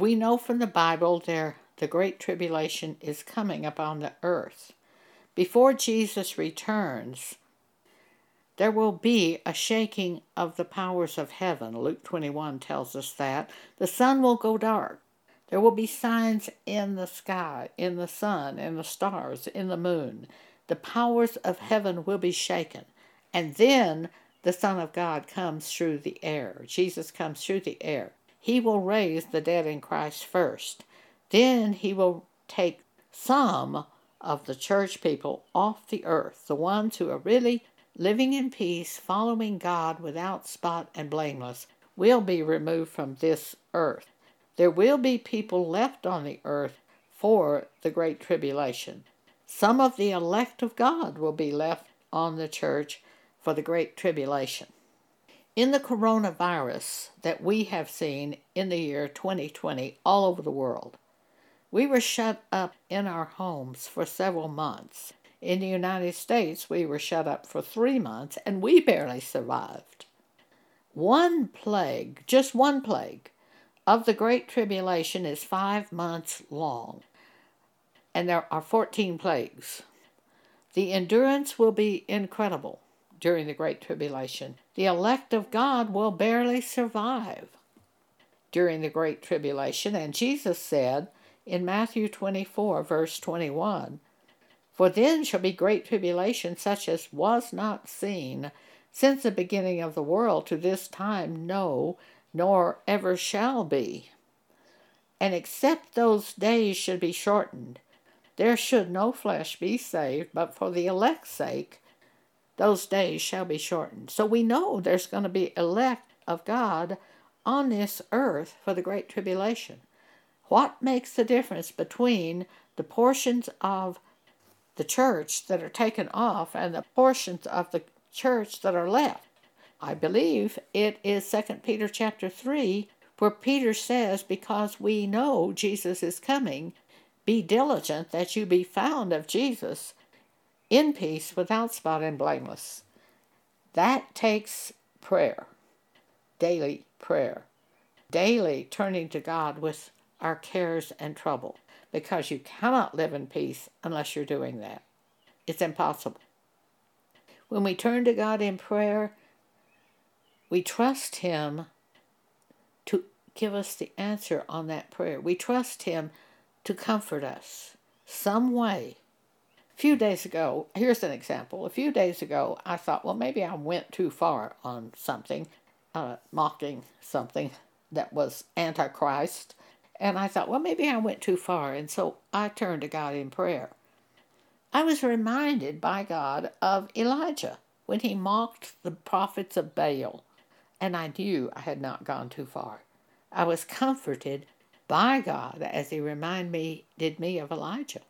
we know from the Bible there the great tribulation is coming upon the earth. Before Jesus returns, there will be a shaking of the powers of heaven. Luke 21 tells us that. The sun will go dark. There will be signs in the sky, in the sun, in the stars, in the moon. The powers of heaven will be shaken. And then the Son of God comes through the air. Jesus comes through the air. He will raise the dead in Christ first. Then he will take some of the church people off the earth, the ones who are really living in peace, following God without spot and blameless, will be removed from this earth. There will be people left on the earth for the Great Tribulation. Some of the elect of God will be left on the church for the Great Tribulation. In the coronavirus that we have seen in the year 2020 all over the world, we were shut up in our homes for several months. In the United States, we were shut up for three months and we barely survived. One plague, just one plague, of the Great Tribulation is five months long, and there are 14 plagues. The endurance will be incredible during the Great Tribulation. The elect of God will barely survive during the Great Tribulation, and Jesus said in Matthew 24, verse 21, for then shall be great tribulation, such as was not seen since the beginning of the world to this time, no, nor ever shall be. And except those days should be shortened, there should no flesh be saved, but for the elect's sake, those days shall be shortened. So we know there's going to be elect of God on this earth for the great tribulation. What makes the difference between the portions of the church that are taken off and the portions of the church that are left. I believe it is 2 Peter chapter 3 where Peter says, Because we know Jesus is coming, be diligent that you be found of Jesus in peace without spot and blameless. That takes prayer, daily prayer, daily turning to God with our cares and trouble because you cannot live in peace unless you're doing that. It's impossible. When we turn to God in prayer, we trust Him to give us the answer on that prayer. We trust Him to comfort us some way. Few days ago, here's an example. A few days ago, I thought, well, maybe I went too far on something, uh, mocking something that was Antichrist. And I thought, well, maybe I went too far. And so I turned to God in prayer. I was reminded by God of Elijah when he mocked the prophets of Baal, and I knew I had not gone too far. I was comforted by God as he reminded me, did me of Elijah.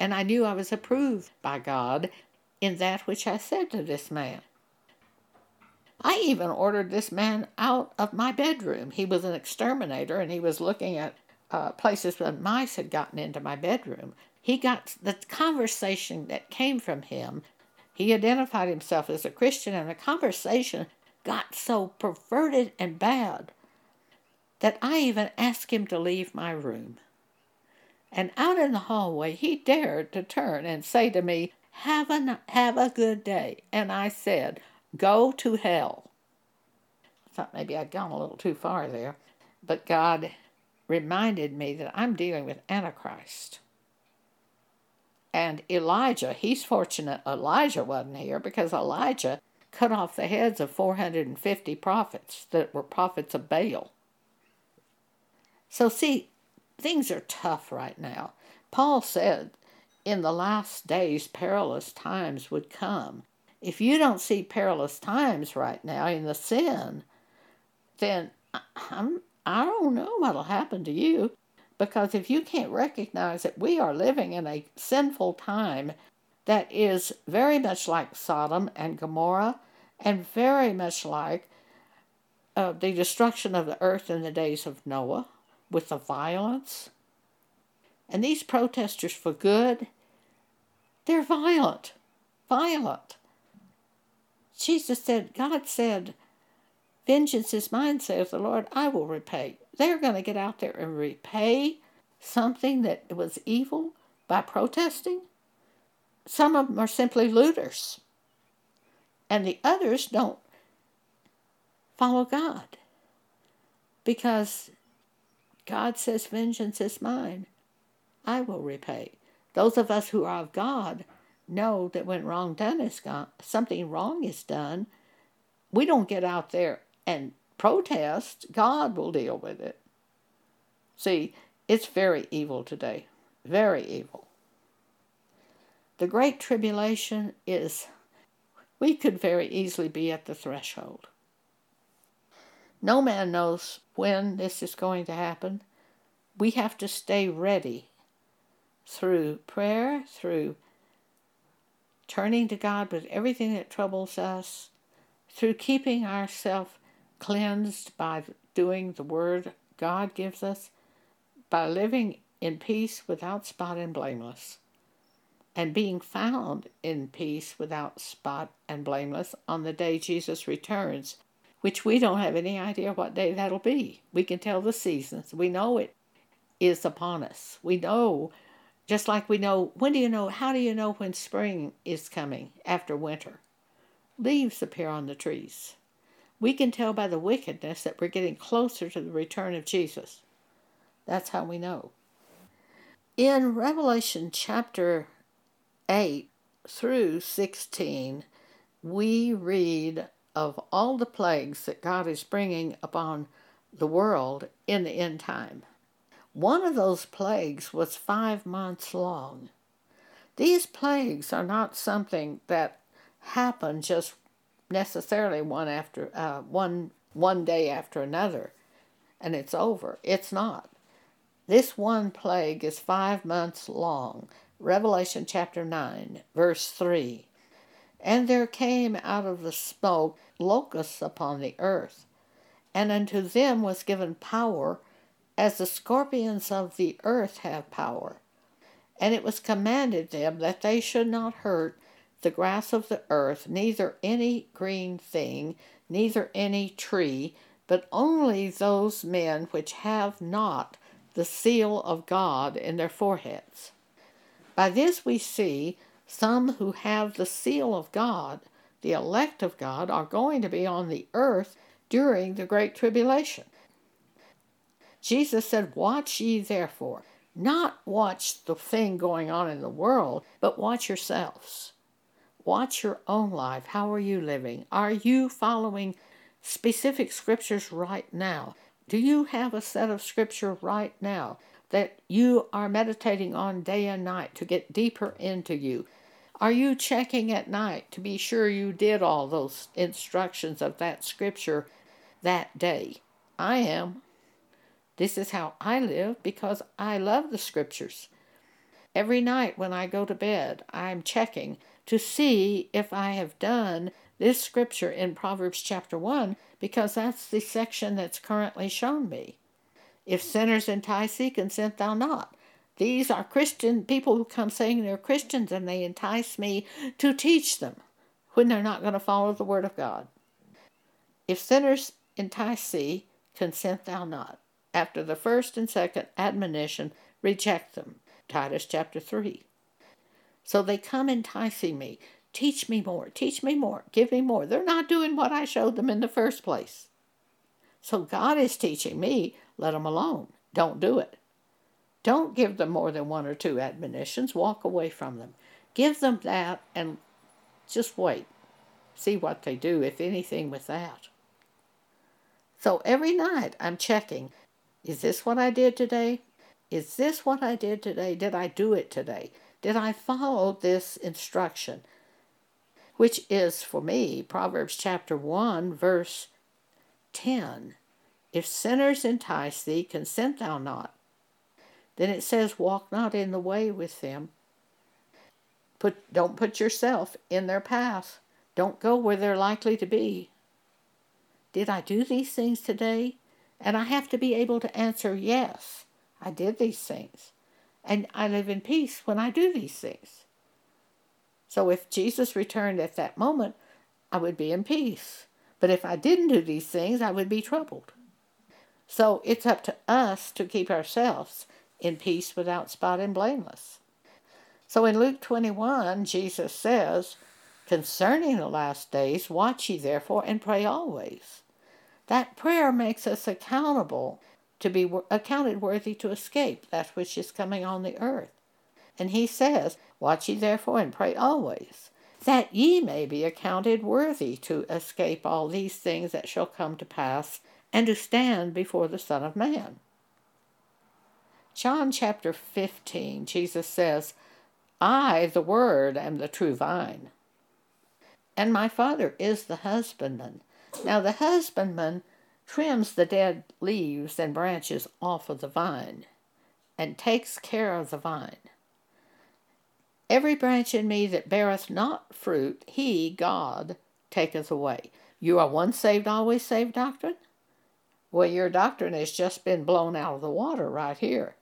And I knew I was approved by God in that which I said to this man. I even ordered this man out of my bedroom. He was an exterminator and he was looking at uh, places where mice had gotten into my bedroom. He got the conversation that came from him. He identified himself as a Christian, and the conversation got so perverted and bad that I even asked him to leave my room. And out in the hallway, he dared to turn and say to me, have a, have a good day. And I said, Go to hell. I thought maybe I'd gone a little too far there, but God reminded me that I'm dealing with Antichrist. And Elijah, he's fortunate Elijah wasn't here because Elijah cut off the heads of 450 prophets that were prophets of Baal. So, see, things are tough right now. Paul said in the last days perilous times would come if you don't see perilous times right now in the sin, then I'm, I don't know what'll happen to you. Because if you can't recognize that we are living in a sinful time that is very much like Sodom and Gomorrah and very much like uh, the destruction of the earth in the days of Noah with the violence. And these protesters for good, they're violent, violent. Jesus said, God said, Vengeance is mine, says the Lord, I will repay. They're going to get out there and repay something that was evil by protesting. Some of them are simply looters, and the others don't follow God because God says, Vengeance is mine, I will repay. Those of us who are of God know that when wrong done is gone, something wrong is done, we don't get out there and protest. God will deal with it. See, it's very evil today. Very evil. The Great Tribulation is, we could very easily be at the threshold. No man knows when this is going to happen. We have to stay ready through prayer, through turning to God with everything that troubles us, through keeping ourselves cleansed by doing the word God gives us, by living in peace without spot and blameless and being found in peace without spot and blameless on the day Jesus returns, which we don't have any idea what day that'll be. We can tell the seasons. We know it is upon us. We know, just like we know, when do you know, how do you know when spring is coming after winter? Leaves appear on the trees. We can tell by the wickedness that we're getting closer to the return of Jesus. That's how we know. In Revelation chapter 8 through 16, we read of all the plagues that God is bringing upon the world in the end time. One of those plagues was five months long. These plagues are not something that happen just necessarily one after uh, one one day after another, and it's over. It's not. This one plague is five months long, Revelation chapter 9, verse 3. And there came out of the smoke locusts upon the earth, and unto them was given power, as the scorpions of the earth have power. And it was commanded them that they should not hurt the grass of the earth, neither any green thing, neither any tree, but only those men which have not the seal of God in their foreheads. By this we see some who have the seal of God, the elect of God, are going to be on the earth during the Great Tribulation. Jesus said, Watch ye therefore. Not watch the thing going on in the world, but watch yourselves. Watch your own life. How are you living? Are you following specific scriptures right now? Do you have a set of scripture right now? that you are meditating on day and night to get deeper into you? Are you checking at night to be sure you did all those instructions of that scripture that day? I am. This is how I live because I love the scriptures. Every night when I go to bed, I'm checking to see if I have done this scripture in Proverbs chapter 1 because that's the section that's currently shown me. If sinners entice thee, consent thou not. These are Christian people who come saying they're Christians and they entice me to teach them when they're not going to follow the word of God. If sinners entice thee, consent thou not. After the first and second admonition, reject them. Titus chapter 3. So they come enticing me. Teach me more, teach me more, give me more. They're not doing what I showed them in the first place. So God is teaching me let them alone. Don't do it. Don't give them more than one or two admonitions. Walk away from them. Give them that and just wait. See what they do, if anything, with that. So every night I'm checking is this what I did today? Is this what I did today? Did I do it today? Did I follow this instruction? Which is, for me, Proverbs chapter 1, verse 10. If sinners entice thee, consent thou not. Then it says, Walk not in the way with them. Put, don't put yourself in their path. Don't go where they're likely to be. Did I do these things today? And I have to be able to answer, Yes, I did these things. And I live in peace when I do these things. So if Jesus returned at that moment, I would be in peace. But if I didn't do these things, I would be troubled. So it's up to us to keep ourselves in peace without spot and blameless. So in Luke 21, Jesus says, Concerning the last days, watch ye therefore and pray always. That prayer makes us accountable to be accounted worthy to escape that which is coming on the earth. And he says, Watch ye therefore and pray always, that ye may be accounted worthy to escape all these things that shall come to pass, and to stand before the Son of Man. John chapter 15, Jesus says, I, the Word, am the true vine, and my Father is the husbandman. Now the husbandman trims the dead leaves and branches off of the vine, and takes care of the vine. Every branch in me that beareth not fruit, he, God, taketh away. You are once saved, always saved doctrine? Well, your doctrine has just been blown out of the water right here.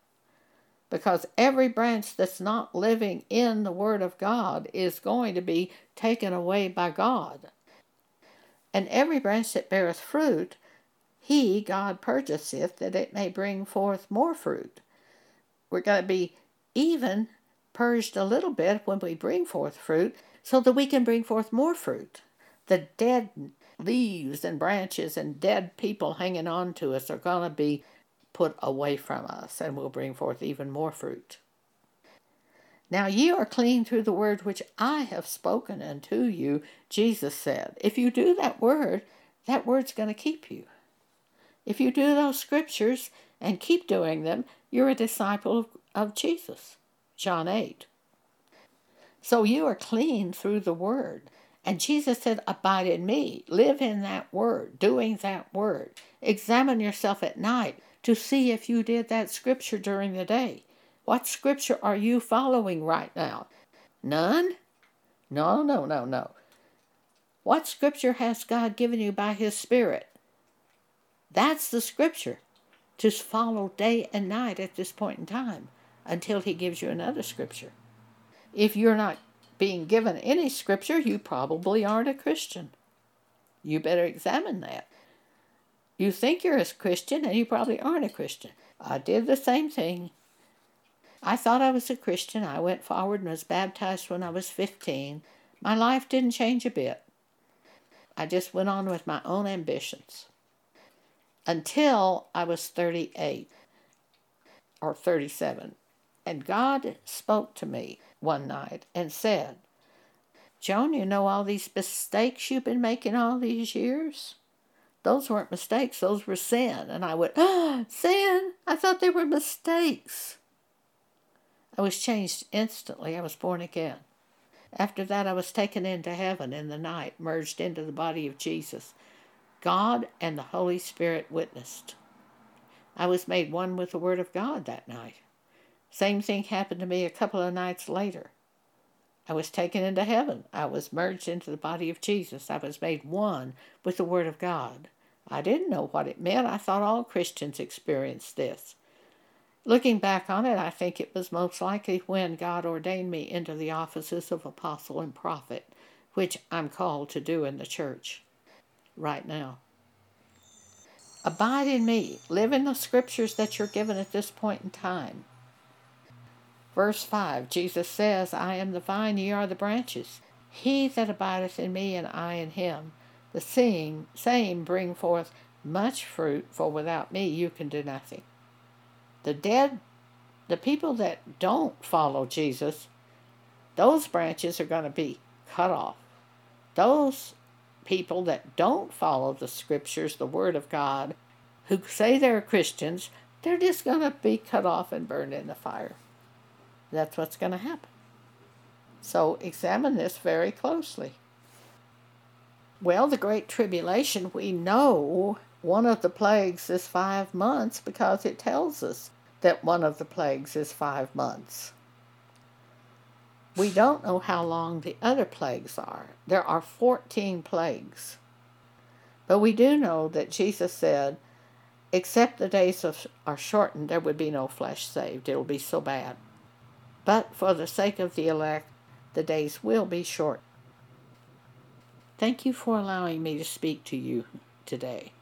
Because every branch that's not living in the Word of God is going to be taken away by God. And every branch that beareth fruit, he, God, purchaseth that it may bring forth more fruit. We're going to be even purged a little bit when we bring forth fruit so that we can bring forth more fruit. The dead leaves and branches and dead people hanging on to us are going to be put away from us, and will bring forth even more fruit. Now ye are clean through the word which I have spoken unto you, Jesus said. If you do that word, that word's going to keep you. If you do those scriptures and keep doing them, you're a disciple of, Jesus. John 8. So you are clean through the word. And Jesus said, Abide in me. Live in that word, doing that word. Examine yourself at night to see if you did that scripture during the day. What scripture are you following right now? None? No, no, no, no. What scripture has God given you by His Spirit? That's the scripture to follow day and night at this point in time until He gives you another scripture. If you're not being given any scripture, you probably aren't a Christian. You better examine that. You think you're a Christian and you probably aren't a Christian. I did the same thing. I thought I was a Christian. I went forward and was baptized when I was 15. My life didn't change a bit. I just went on with my own ambitions until I was 38 or 37. And God spoke to me one night and said, Joan, you know all these mistakes you've been making all these years? Those weren't mistakes, those were sin. And I went, ah, sin? I thought they were mistakes. I was changed instantly. I was born again. After that, I was taken into heaven in the night, merged into the body of Jesus. God and the Holy Spirit witnessed. I was made one with the Word of God that night. Same thing happened to me a couple of nights later. I was taken into heaven. I was merged into the body of Jesus. I was made one with the Word of God. I didn't know what it meant. I thought all Christians experienced this. Looking back on it, I think it was most likely when God ordained me into the offices of apostle and prophet, which I'm called to do in the church right now. Abide in me. Live in the scriptures that you're given at this point in time. Verse 5 Jesus says, I am the vine, ye are the branches. He that abideth in me, and I in him, the same, same bring forth much fruit, for without me you can do nothing. The dead, the people that don't follow Jesus, those branches are going to be cut off. Those people that don't follow the scriptures, the Word of God, who say they're Christians, they're just going to be cut off and burned in the fire. That's what's going to happen. So examine this very closely. Well, the Great Tribulation, we know one of the plagues is five months because it tells us that one of the plagues is five months. We don't know how long the other plagues are. There are 14 plagues. But we do know that Jesus said, except the days of, are shortened, there would be no flesh saved. It will be so bad. But for the sake of the elect, the days will be short. Thank you for allowing me to speak to you today.